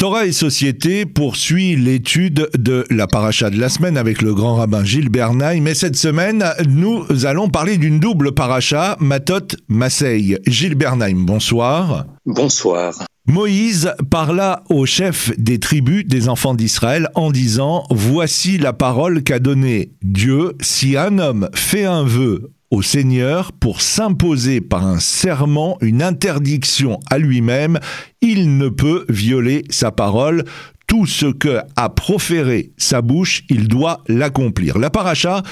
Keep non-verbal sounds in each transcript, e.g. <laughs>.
Torah et Société poursuit l'étude de la paracha de la semaine avec le grand rabbin Gilles Bernaille, mais cette semaine, nous allons parler d'une double paracha, Matot Masei. Gilles Bernaille, bonsoir. Bonsoir. Moïse parla au chef des tribus des enfants d'Israël en disant Voici la parole qu'a donnée Dieu si un homme fait un vœu au Seigneur pour s'imposer par un serment une interdiction à lui-même, il ne peut violer sa parole. Tout ce que a proféré sa bouche, il doit l'accomplir. La paracha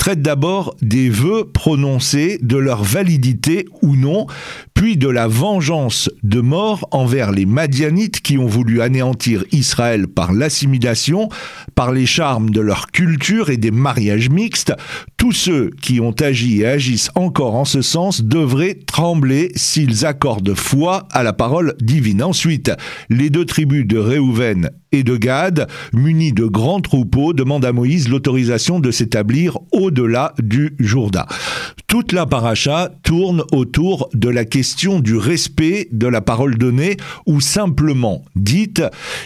traite d'abord des vœux prononcés, de leur validité ou non, puis de la vengeance de mort envers les Madianites qui ont voulu anéantir Israël par l'assimilation, par les charmes de leur culture et des mariages mixtes. Tous ceux qui ont agi et agissent encore en ce sens devraient trembler s'ils accordent foi à la parole divine. Ensuite, les deux tribus de Réhouven et de Gad, munis de grands troupeaux, demandent à Moïse l'autorisation de s'établir au-delà du Jourdain. Toute la paracha tourne autour de la question du respect de la parole donnée ou simplement dite,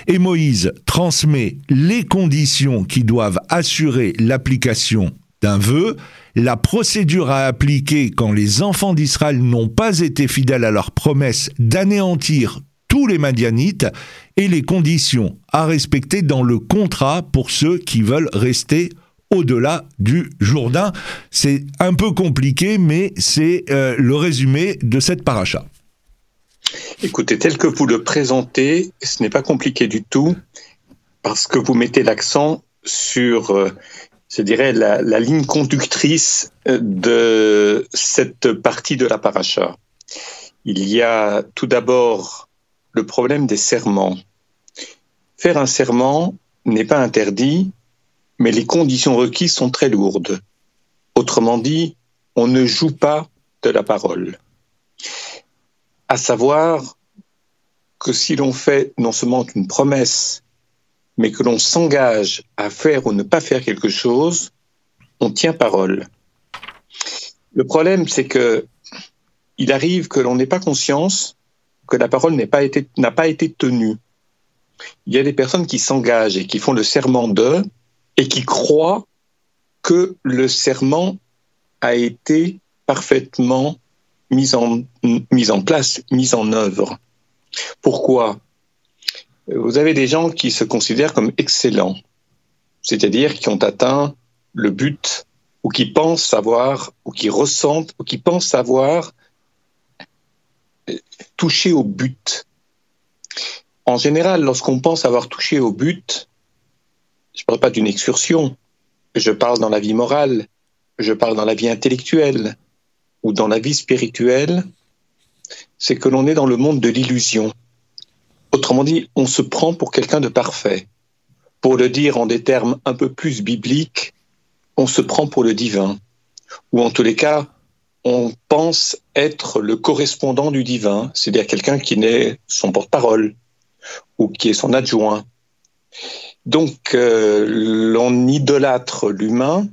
et Moïse transmet les conditions qui doivent assurer l'application d'un vœu, la procédure à appliquer quand les enfants d'Israël n'ont pas été fidèles à leur promesse d'anéantir tous les Madianites et les conditions à respecter dans le contrat pour ceux qui veulent rester au-delà du Jourdain. C'est un peu compliqué, mais c'est euh, le résumé de cette paracha. Écoutez, tel que vous le présentez, ce n'est pas compliqué du tout, parce que vous mettez l'accent sur, euh, je dirais, la, la, ligne conductrice euh, de cette partie de la paracha. Il y a tout d'abord le problème des serments. Faire un serment n'est pas interdit, mais les conditions requises sont très lourdes. Autrement dit, on ne joue pas de la parole. À savoir que si l'on fait non seulement une promesse, mais que l'on s'engage à faire ou ne pas faire quelque chose, on tient parole. Le problème, c'est que il arrive que l'on n'ait pas conscience que la parole n'a pas été, tenue. Il y a des personnes qui s'engagent et qui font le serment d'eux et qui croient que le serment a été parfaitement mis en, mis en place, mis en œuvre. Pourquoi? Vous avez des gens qui se considèrent comme excellents, c'est-à-dire qui ont atteint le but ou qui pensent savoir, ou qui ressentent, ou qui pensent savoir toucher au but. En général, lorsqu'on pense avoir touché au but, je ne parle pas d'une excursion, je parle dans la vie morale, je parle dans la vie intellectuelle ou dans la vie spirituelle, c'est que l'on est dans le monde de l'illusion. Autrement dit, on se prend pour quelqu'un de parfait. Pour le dire en des termes un peu plus bibliques, on se prend pour le divin. Ou en tous les cas, on pense être le correspondant du divin, c'est-à-dire quelqu'un qui n'est son porte-parole ou qui est son adjoint. Donc, euh, l'on idolâtre l'humain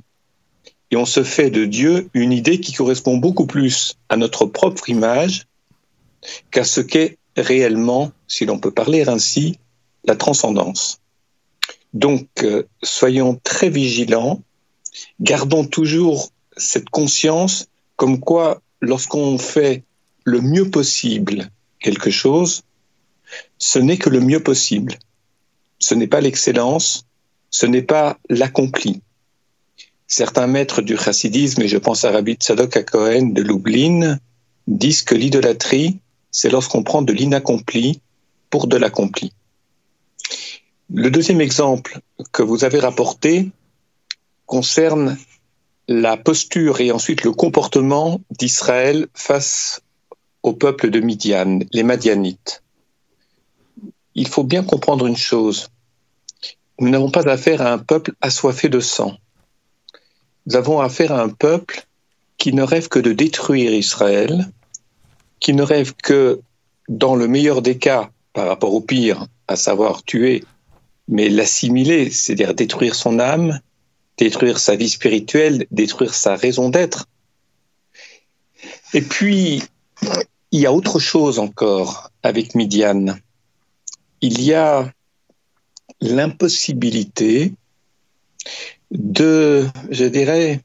et on se fait de Dieu une idée qui correspond beaucoup plus à notre propre image qu'à ce qu'est réellement, si l'on peut parler ainsi, la transcendance. Donc, euh, soyons très vigilants, gardons toujours cette conscience comme quoi, lorsqu'on fait le mieux possible quelque chose, ce n'est que le mieux possible. Ce n'est pas l'excellence, ce n'est pas l'accompli. Certains maîtres du chassidisme, et je pense à Rabbi Tzadok à Cohen de Lublin, disent que l'idolâtrie, c'est lorsqu'on prend de l'inaccompli pour de l'accompli. Le deuxième exemple que vous avez rapporté concerne la posture et ensuite le comportement d'Israël face au peuple de Midian, les Madianites. Il faut bien comprendre une chose. Nous n'avons pas affaire à un peuple assoiffé de sang. Nous avons affaire à un peuple qui ne rêve que de détruire Israël, qui ne rêve que, dans le meilleur des cas, par rapport au pire, à savoir tuer, mais l'assimiler, c'est-à-dire détruire son âme, détruire sa vie spirituelle, détruire sa raison d'être. Et puis, il y a autre chose encore avec Midian. il y a l'impossibilité de, je dirais,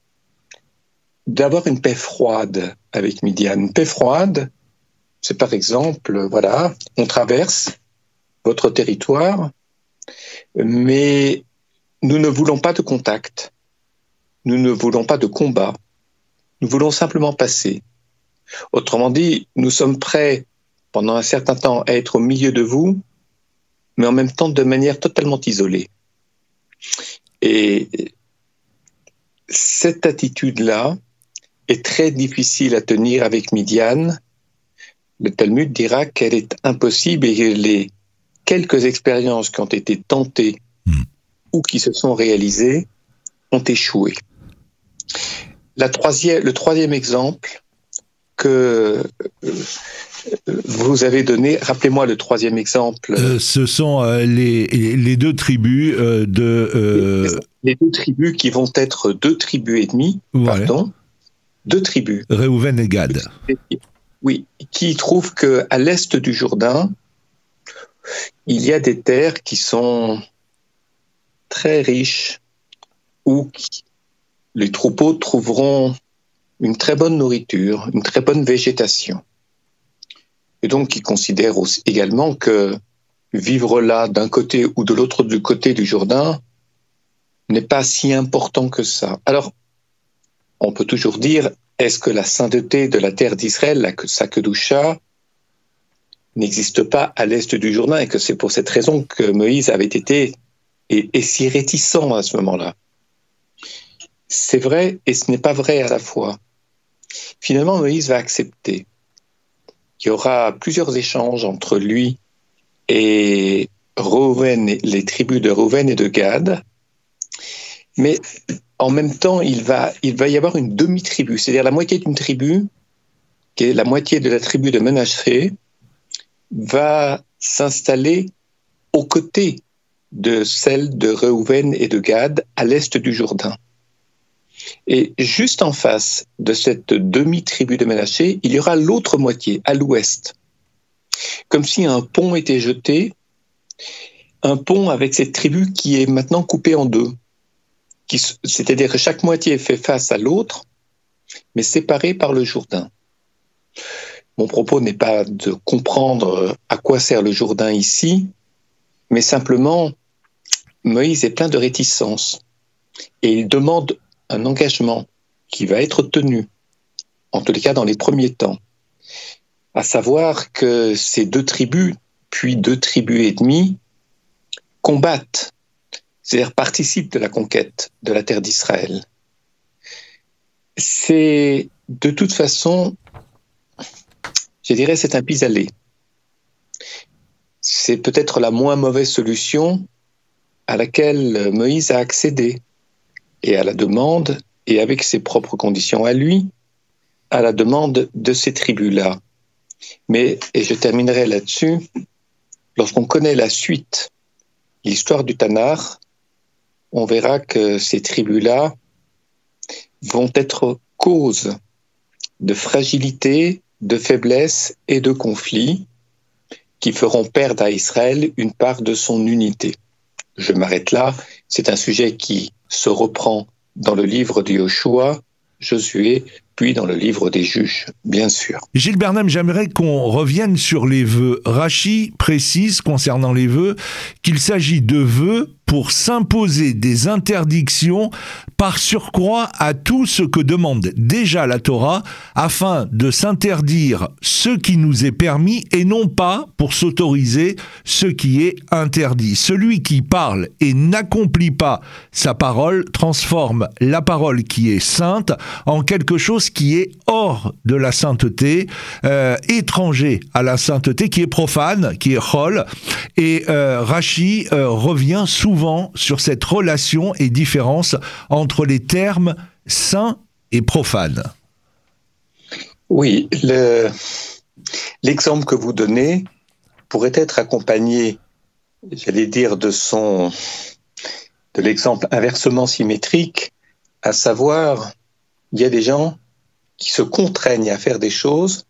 d'avoir une paix froide avec Midian. Une paix froide, c'est par exemple, voilà, on traverse votre territoire, mais nous ne voulons pas de contact, nous ne voulons pas de combat, nous voulons simplement passer. Autrement dit, nous sommes prêts pendant un certain temps à être au milieu de vous, mais en même temps de manière totalement isolée. Et cette attitude-là est très difficile à tenir avec Midian. Le Talmud dira qu'elle est impossible et les quelques expériences qui ont été tentées. Ou qui se sont réalisées ont échoué. La troisième, le troisième exemple que euh, vous avez donné, rappelez-moi le troisième exemple. Euh, ce sont euh, les, les, deux tribus de... Les deux tribus qui vont être deux tribus et demie, pardon, deux tribus. Réhouven et Gad. Oui, qui trouvent qu'à l'est du Jourdain, il y a des terres qui sont très riches, où les troupeaux trouveront une très bonne nourriture, une très bonne végétation. Et donc, ils considèrent également que vivre là, d'un côté ou de l'autre du côté du Jourdain, n'est pas si important que ça. Alors, on peut toujours dire, est-ce que la sainteté de la terre d'Israël, la Sakedusha, n'existe pas à l'est du Jourdain et que c'est pour cette raison que Moïse avait été et, si réticent à ce moment-là. C'est vrai et ce n'est pas vrai à la fois. Finalement, Moïse va accepter qu'il y aura plusieurs échanges entre lui et les tribus de Reuven et de Gad, mais en même temps, il va, il va y avoir une demi-tribu, c'est-à-dire la moitié d'une tribu, qui est la moitié de la tribu de Menaché, va s'installer aux côtés de celle de Reuven et de Gad à l'est du Jourdain. Et juste en face de cette demi-tribu de Ménaché, il y aura l'autre moitié, à l'ouest. Comme si un pont était jeté, un pont avec cette tribu qui est maintenant coupée en deux. C'est-à-dire que chaque moitié fait face à l'autre, mais séparée par le Jourdain. Mon propos n'est pas de comprendre à quoi sert le Jourdain ici, mais simplement, Moïse est plein de réticence et il demande un engagement qui va être tenu, en tous les cas dans les premiers temps, à savoir que ces deux tribus, puis deux tribus et demie, combattent, c'est-à-dire participent de la conquête de la terre d'Israël. C'est de toute façon, je dirais, c'est un pis-aller. C'est peut-être la moins mauvaise solution à laquelle Moïse a accédé et à la demande, et avec ses propres conditions à lui, à la demande de ces tribus-là. Mais, et je terminerai là-dessus, lorsqu'on connaît la suite, l'histoire du Tanar, on verra que ces tribus-là vont être cause de fragilité, de faiblesse et de conflits qui feront perdre à Israël une part de son unité. Je m'arrête là. C'est un sujet qui se reprend dans le livre de Joshua, Josué, puis dans le livre des juges, bien sûr. Gilles Bernam, j'aimerais qu'on revienne sur les vœux. Rachi précise concernant les vœux qu'il s'agit de vœux pour s'imposer des interdictions par surcroît à tout ce que demande déjà la Torah afin de s'interdire ce qui nous est permis et non pas pour s'autoriser ce qui est interdit. Celui qui parle et n'accomplit pas sa parole transforme la parole qui est sainte en quelque chose qui est hors de la sainteté, euh, étranger à la sainteté, qui est profane, qui est chol. Et euh, Rachi euh, revient souvent sur cette relation et différence entre les termes saints et profanes. Oui, l'exemple que vous donnez pourrait être accompagné, j'allais dire, de son de l'exemple inversement symétrique, à savoir, il y a des gens qui se contraignent à faire des choses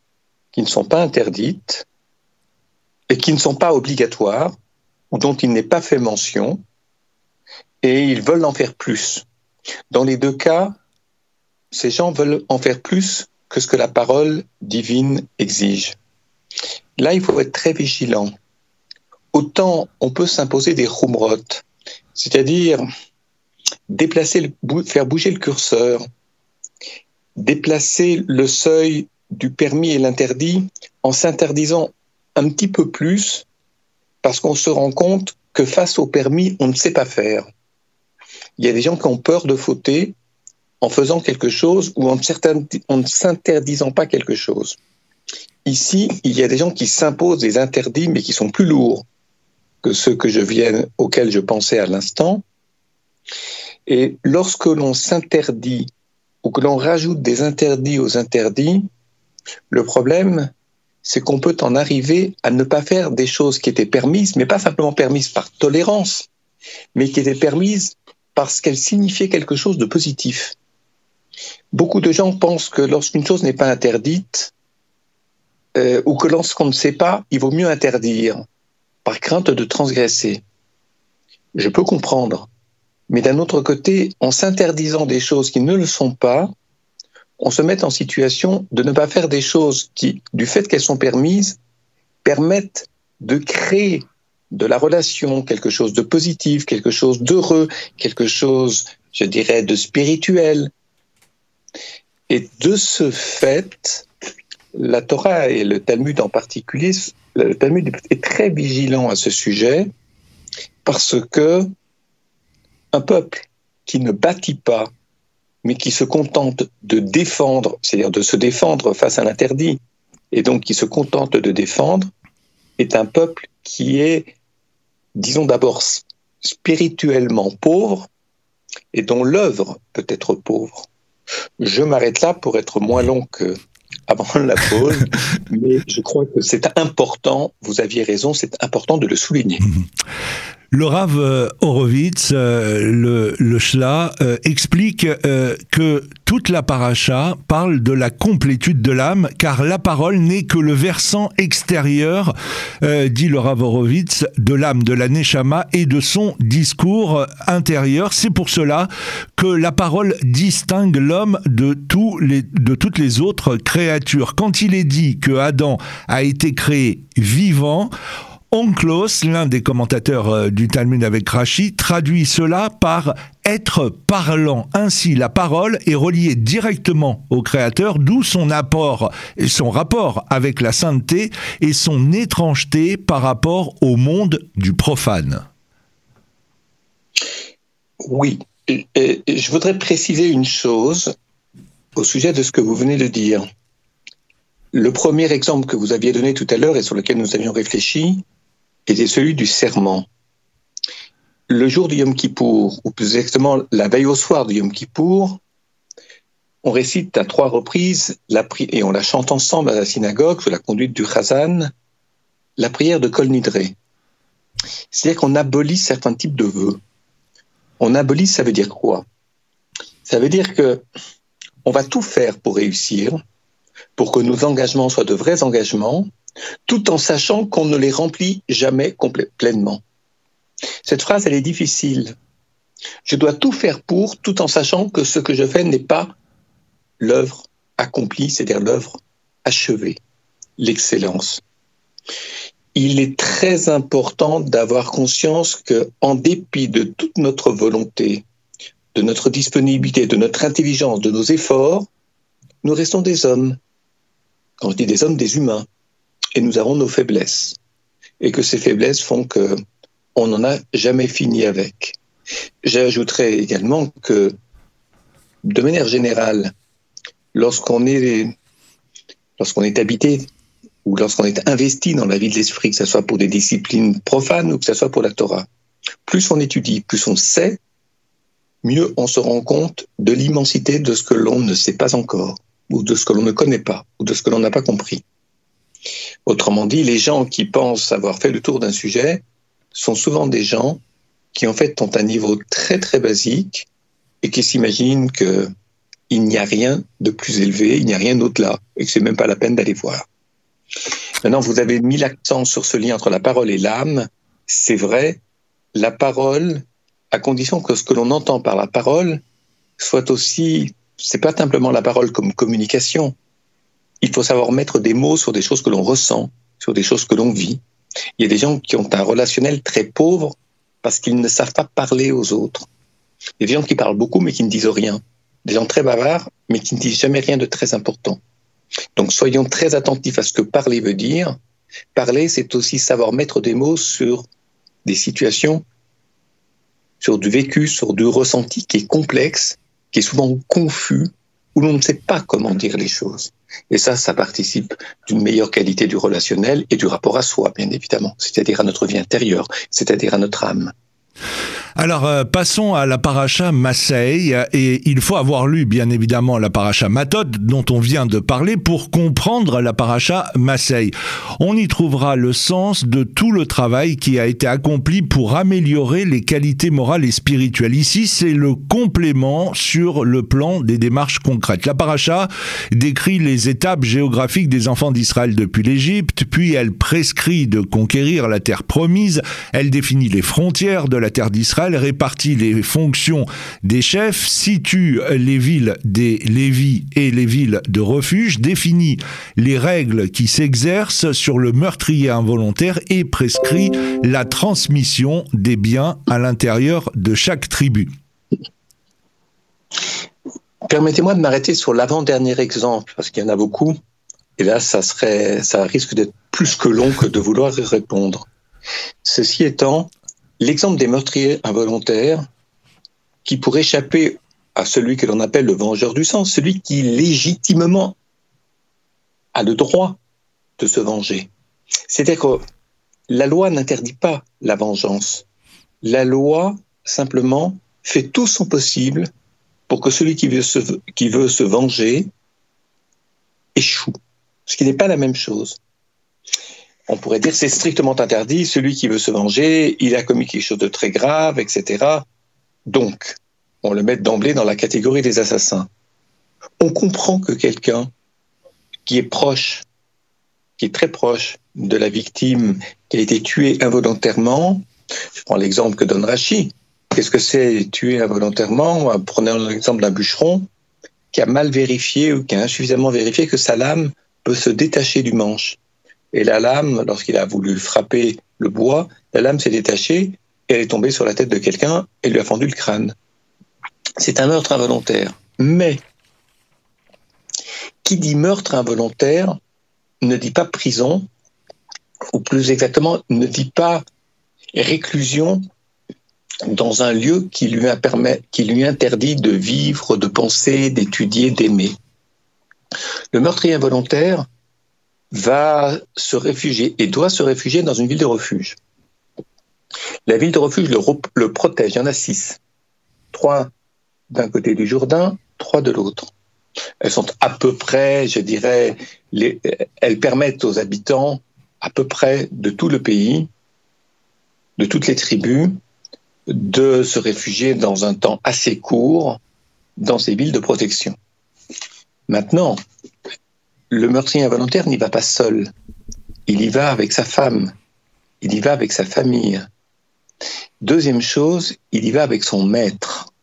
qui ne sont pas interdites et qui ne sont pas obligatoires, ou dont il n'est pas fait mention, et ils veulent en faire plus. Dans les deux cas, ces gens veulent en faire plus que ce que la parole divine exige. Là, il faut être très vigilant. Autant on peut s'imposer des rumrot, c'est-à-dire déplacer, faire bouger le curseur, déplacer le seuil du permis et l'interdit en s'interdisant un petit peu plus parce qu'on se rend compte que face au permis, on ne sait pas faire. Il y a des gens qui ont peur de fauter en faisant quelque chose ou en, ne s'interdisant pas quelque chose. Ici, il y a des gens qui s'imposent des interdits, mais qui sont plus lourds que ceux auxquels je pensais à l'instant. Et lorsque l'on s'interdit ou que l'on rajoute des interdits aux interdits, le problème, c'est qu'on peut en arriver à ne pas faire des choses qui étaient permises, mais pas simplement permises par tolérance, mais qui étaient permises parce qu'elles signifiaient quelque chose de positif. Beaucoup de gens pensent que lorsqu'une chose n'est pas interdite, euh, ou que lorsqu'on ne sait pas, il vaut mieux interdire, par crainte de transgresser. Je peux comprendre. Mais d'un autre côté, en s'interdisant des choses qui ne le sont pas, on se met en situation de ne pas faire des choses qui, du fait qu'elles sont permises, permettent de créer de la relation quelque chose de positif, quelque chose d'heureux, quelque chose, je dirais, de spirituel. Et de ce fait, la Torah et le Talmud en particulier, le Talmud est très vigilant à ce sujet parce que un peuple qui ne bâtit pas, mais qui se contente de défendre, c'est-à-dire de se défendre face à l'interdit, et donc qui se contente de défendre, est un peuple qui est, disons d'abord, spirituellement pauvre et dont l'œuvre peut être pauvre. Je m'arrête là pour être moins long que avant la pause, <laughs> mais je crois que c'est important, vous aviez raison, c'est important de le souligner. <laughs> Le Rav euh, Horowitz, euh, le, le Shla, euh, explique que toute la paracha parle de la complétude de l'âme, car la parole n'est que le versant extérieur, dit le Rav Horowitz, de l'âme, de la Neshama et de son discours intérieur. C'est pour cela que la parole distingue l'homme de, de toutes les autres créatures. Quand il est dit que Adam a été créé vivant, Onklos, l'un des commentateurs euh, du Talmud avec Rashi, traduit cela par être parlant. Ainsi, la parole est reliée directement au Créateur, d'où son apport son rapport avec la sainteté et son étrangeté par rapport au monde du profane. Oui, je voudrais préciser une chose au sujet de ce que vous venez de dire. Le premier exemple que vous aviez donné tout à l'heure et sur lequel nous avions réfléchi, était celui du serment. Le jour du Yom Kippour, ou plus exactement la veille au soir du Yom Kippour, on récite à trois reprises la et on la chante ensemble à la synagogue sous la conduite du Chazan, la prière de Kol Nidre. C'est-à-dire qu'on abolit certains types de vœux. On abolit, ça veut dire quoi? Ça veut dire que on va tout faire pour réussir, pour que nos engagements soient de vrais engagements, tout en sachant qu'on ne les remplit jamais pleinement. Cette phrase, elle est difficile. Je dois tout faire pour, tout en sachant que ce que je fais n'est pas l'œuvre accomplie, c'est-à-dire l'œuvre achevée, l'excellence. Il est très important d'avoir conscience que, en dépit de toute notre volonté, de notre disponibilité, de notre intelligence, de nos efforts, nous restons des hommes. Quand je dis des hommes, des humains et nous avons nos faiblesses. Et que ces faiblesses font que on n'en a jamais fini avec. J'ajouterais également que, de manière générale, lorsqu'on est, lorsqu'on est habité ou lorsqu'on est investi dans la vie de l'esprit, que ce soit pour des disciplines profanes ou que ce soit pour la Torah, plus on étudie, plus on sait, mieux on se rend compte de l'immensité de ce que l'on ne sait pas encore, ou de ce que l'on ne connaît pas, ou de ce que l'on n'a pas compris. Autrement dit, les gens qui pensent avoir fait le tour d'un sujet sont souvent des gens qui en fait ont un niveau très très basique et qui s'imaginent qu'il n'y a rien de plus élevé, il n'y a rien au-delà et que c'est même pas la peine d'aller voir. Maintenant, vous avez mis l'accent sur ce lien entre la parole et l'âme. c'est vrai, la parole, à condition que ce que l'on entend par la parole soit aussi, c'est pas simplement la parole comme communication. Il faut savoir mettre des mots sur des choses que l'on ressent, sur des choses que l'on vit. Il y a des gens qui ont un relationnel très pauvre parce qu'ils ne savent pas parler aux autres. Des gens qui parlent beaucoup mais qui ne disent rien. Des gens très bavards mais qui ne disent jamais rien de très important. Donc soyons très attentifs à ce que parler veut dire. Parler, c'est aussi savoir mettre des mots sur des situations, sur du vécu, sur du ressenti qui est complexe, qui est souvent confus, où l'on ne sait pas comment dire les choses. Et ça, ça participe d'une meilleure qualité du relationnel et du rapport à soi, bien évidemment, c'est-à-dire à notre vie intérieure, c'est-à-dire à notre âme. Alors euh, passons à la paracha Massey et il faut avoir lu bien évidemment la paracha Matot dont on vient de parler pour comprendre la paracha Massey. On y trouvera le sens de tout le travail qui a été accompli pour améliorer les qualités morales et spirituelles. Ici, c'est le complément sur le plan des démarches concrètes. La paracha décrit les étapes géographiques des enfants d'Israël depuis l'Égypte, puis elle prescrit de conquérir la terre promise, elle définit les frontières de la terre d'Israël répartit les fonctions des chefs, situe les villes des Lévis et les villes de refuge, définit les règles qui s'exercent sur le meurtrier involontaire et prescrit la transmission des biens à l'intérieur de chaque tribu. Permettez-moi de m'arrêter sur l'avant-dernier exemple, parce qu'il y en a beaucoup. Et là, ça, serait, ça risque d'être plus que long que de vouloir y répondre. Ceci étant, L'exemple des meurtriers involontaires, qui pour échapper à celui que l'on appelle le vengeur du sang, celui qui légitimement a le droit de se venger. C'est-à-dire que la loi n'interdit pas la vengeance. La loi, simplement, fait tout son possible pour que celui qui veut se, qui veut se venger échoue. Ce qui n'est pas la même chose on pourrait dire c'est strictement interdit, celui qui veut se venger, il a commis quelque chose de très grave, etc. Donc, on le met d'emblée dans la catégorie des assassins. On comprend que quelqu'un qui est proche, qui est très proche de la victime qui a été tuée involontairement, je prends l'exemple que donne Rachi, qu'est-ce que c'est tuer involontairement? Prenons l'exemple d'un bûcheron qui a mal vérifié ou qui a insuffisamment vérifié que sa lame peut se détacher du manche. Et la lame, lorsqu'il a voulu frapper le bois, la lame s'est détachée et elle est tombée sur la tête de quelqu'un et lui a fendu le crâne. C'est un meurtre involontaire. Mais qui dit meurtre involontaire ne dit pas prison, ou plus exactement, ne dit pas réclusion dans un lieu qui lui, qui lui interdit de vivre, de penser, d'étudier, d'aimer. Le meurtrier involontaire, va se réfugier et doit se réfugier dans une ville de refuge. La ville de refuge le, protège. Il y en a six. Trois d'un côté du Jourdain, trois de l'autre. Elles sont à peu près, je dirais, elles permettent aux habitants à peu près de tout le pays, de toutes les tribus, de se réfugier dans un temps assez court dans ces villes de protection. Maintenant, le meurtrier involontaire n'y va pas seul. Il y va avec sa femme. Il y va avec sa famille. Deuxième chose, il y va avec son maître.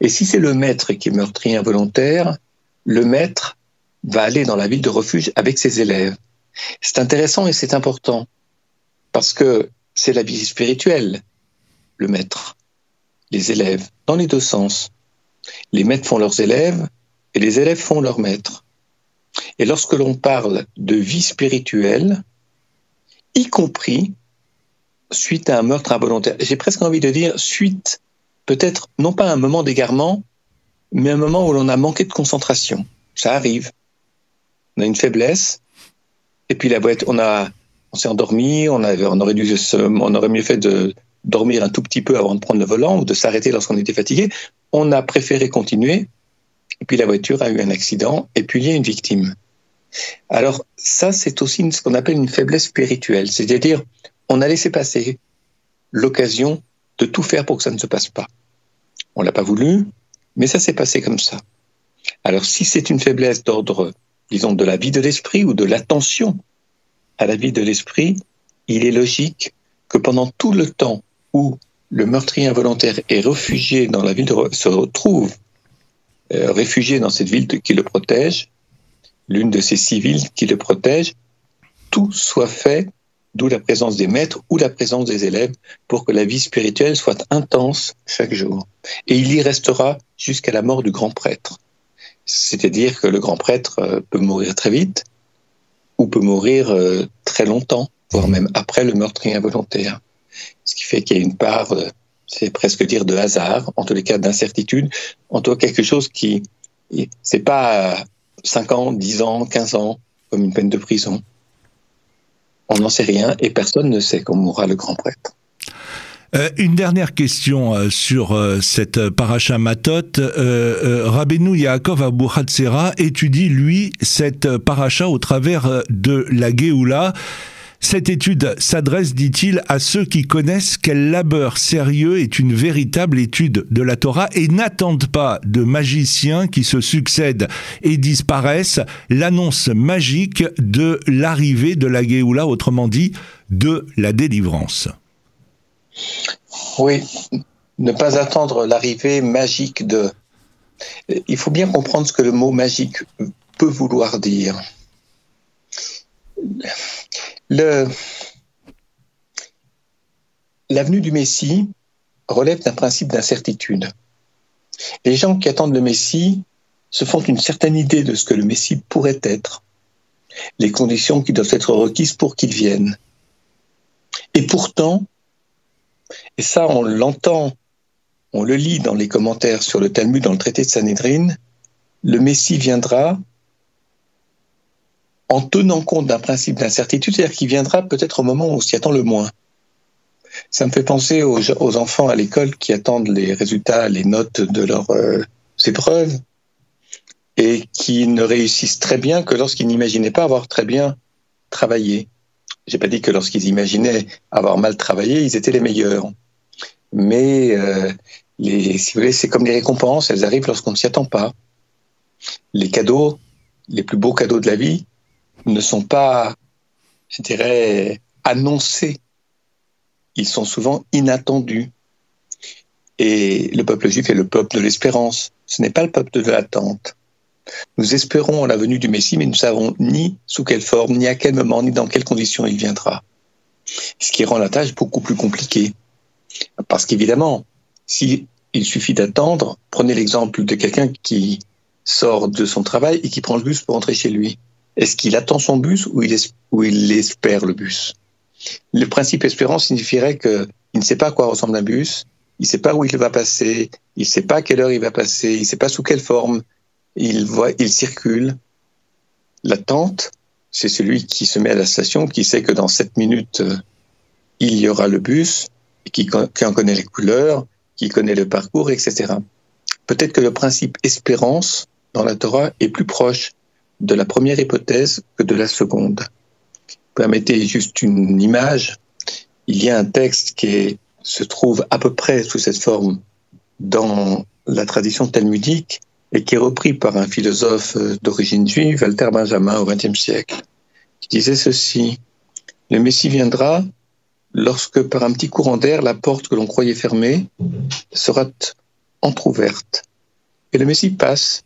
Et si c'est le maître qui est meurtrier involontaire, le maître va aller dans la ville de refuge avec ses élèves. C'est intéressant et c'est important parce que c'est la vie spirituelle, le maître, les élèves, dans les deux sens. Les maîtres font leurs élèves et les élèves font leurs maîtres. Et lorsque l'on parle de vie spirituelle, y compris suite à un meurtre involontaire, j'ai presque envie de dire suite, peut-être non pas à un moment d'égarement, mais un moment où l'on a manqué de concentration. Ça arrive. On a une faiblesse, et puis la boîte, on s'est endormi, on aurait dû, on aurait mieux fait de dormir un tout petit peu avant de prendre le volant ou de s'arrêter lorsqu'on était fatigué. On a préféré continuer et puis la voiture a eu un accident, et puis il y a une victime. Alors ça, c'est aussi ce qu'on appelle une faiblesse spirituelle, c'est-à-dire on a laissé passer l'occasion de tout faire pour que ça ne se passe pas. On l'a pas voulu, mais ça s'est passé comme ça. Alors si c'est une faiblesse d'ordre, disons, de la vie de l'esprit ou de l'attention à la vie de l'esprit, il est logique que pendant tout le temps où le meurtrier involontaire est réfugié dans la ville se retrouve euh, réfugié dans cette ville qui le protège, l'une de ces six villes qui le protège, tout soit fait, d'où la présence des maîtres ou la présence des élèves, pour que la vie spirituelle soit intense chaque jour. Et il y restera jusqu'à la mort du grand prêtre. C'est-à-dire que le grand prêtre euh, peut mourir très vite ou peut mourir euh, très longtemps, voire même après le meurtrier involontaire. Ce qui fait qu'il y a une part, euh, c'est presque dire de hasard, en tous les cas d'incertitude, en tout cas quelque chose qui, c'est pas 5 ans, 10 ans, 15 ans, comme une peine de prison. On n'en sait rien et personne ne sait comment mourra le grand prêtre. Euh, une dernière question euh, sur euh, cette paracha Matot. Rabbeinu Yaakov Abu Hatzera étudie, lui, cette paracha au travers de la Géoula. Cette étude s'adresse, dit-il, à ceux qui connaissent quel labeur sérieux est une véritable étude de la Torah et n'attendent pas de magiciens qui se succèdent et disparaissent l'annonce magique de l'arrivée de la Géoula, autrement dit, de la délivrance. Oui, ne pas attendre l'arrivée magique de... Il faut bien comprendre ce que le mot magique peut vouloir dire. L'avenue du Messie relève d'un principe d'incertitude. Les gens qui attendent le Messie se font une certaine idée de ce que le Messie pourrait être, les conditions qui doivent être requises pour qu'il vienne. Et pourtant, et ça, on l'entend, on le lit dans les commentaires sur le Talmud, dans le traité de Sanhedrin. Le Messie viendra en tenant compte d'un principe d'incertitude, c'est-à-dire qu'il viendra peut-être au moment où on s'y attend le moins. Ça me fait penser aux, enfants à l'école qui attendent les résultats, les notes de leurs euh, épreuves et qui ne réussissent très bien que lorsqu'ils n'imaginaient pas avoir très bien travaillé. J'ai pas dit que lorsqu'ils imaginaient avoir mal travaillé, ils étaient les meilleurs. Mais euh, si vous voulez, c'est comme les récompenses, elles arrivent lorsqu'on ne s'y attend pas. Les cadeaux, les plus beaux cadeaux de la vie, ne sont pas, je dirais, annoncés. Ils sont souvent inattendus. Et le peuple juif est le peuple de l'espérance. Ce n'est pas le peuple de l'attente. Nous espérons la venue du Messie, mais nous ne savons ni sous quelle forme, ni à quel moment, ni dans quelles conditions il viendra. Ce qui rend la tâche beaucoup plus compliquée. Parce qu'évidemment, s'il suffit d'attendre, prenez l'exemple de quelqu'un qui sort de son travail et qui prend le bus pour rentrer chez lui. Est-ce qu'il attend son bus ou il, espère le bus? Le principe espérance signifierait qu'il ne sait pas à quoi ressemble un bus, il ne sait pas où il va passer, il ne sait pas à quelle heure il va passer, il ne sait pas sous quelle forme, il, voit, il circule. L'attente, c'est celui qui se met à la station, qui sait que dans sept minutes, euh, il y aura le bus, qui en connaît les couleurs, qui connaît le parcours, etc. Peut-être que le principe espérance dans la Torah est plus proche de la première hypothèse que de la seconde. Permettez juste une image. Il y a un texte qui se trouve à peu près sous cette forme dans la tradition talmudique et qui est repris par un philosophe euh, d'origine juive, Walter Benjamin, au XXe siècle, qui disait ceci Le Messie viendra lorsque, par un petit courant d'air, la porte que l'on croyait fermée sera entr'ouverte. Et le Messie passe,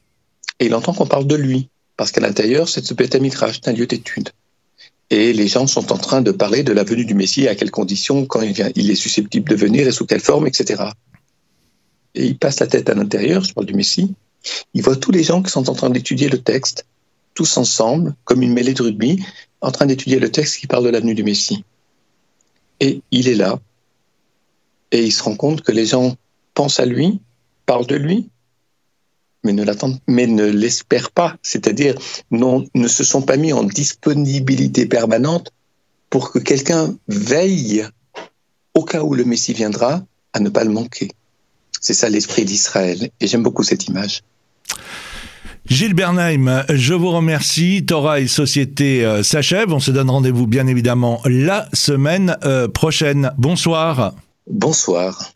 et il entend qu'on parle de lui, parce qu'à l'intérieur, c'est ce Betamitrash, un lieu d'étude. Et les gens sont en train de parler de la venue du Messie, à quelles conditions, quand il il est susceptible de venir et sous quelle forme, etc. Et il passe la tête à l'intérieur, je parle du Messie, il voit tous les gens qui sont en train d'étudier le texte, tous ensemble, comme une mêlée de rugby, en train d'étudier le texte qui parle de l'avenue du Messie. Et il est là, et il se rend compte que les gens pensent à lui, parlent de lui, mais ne l'attendent, mais ne l'espèrent pas. C'est-à-dire, ne se sont pas mis en disponibilité permanente pour que quelqu'un veille au cas où le Messie viendra à ne pas le manquer. C'est ça l'esprit d'Israël. Et j'aime beaucoup cette image. Gilles Bernheim, je vous remercie. Torah et Société euh, s'achèvent. On se donne rendez-vous bien évidemment la semaine euh, prochaine. Bonsoir. Bonsoir.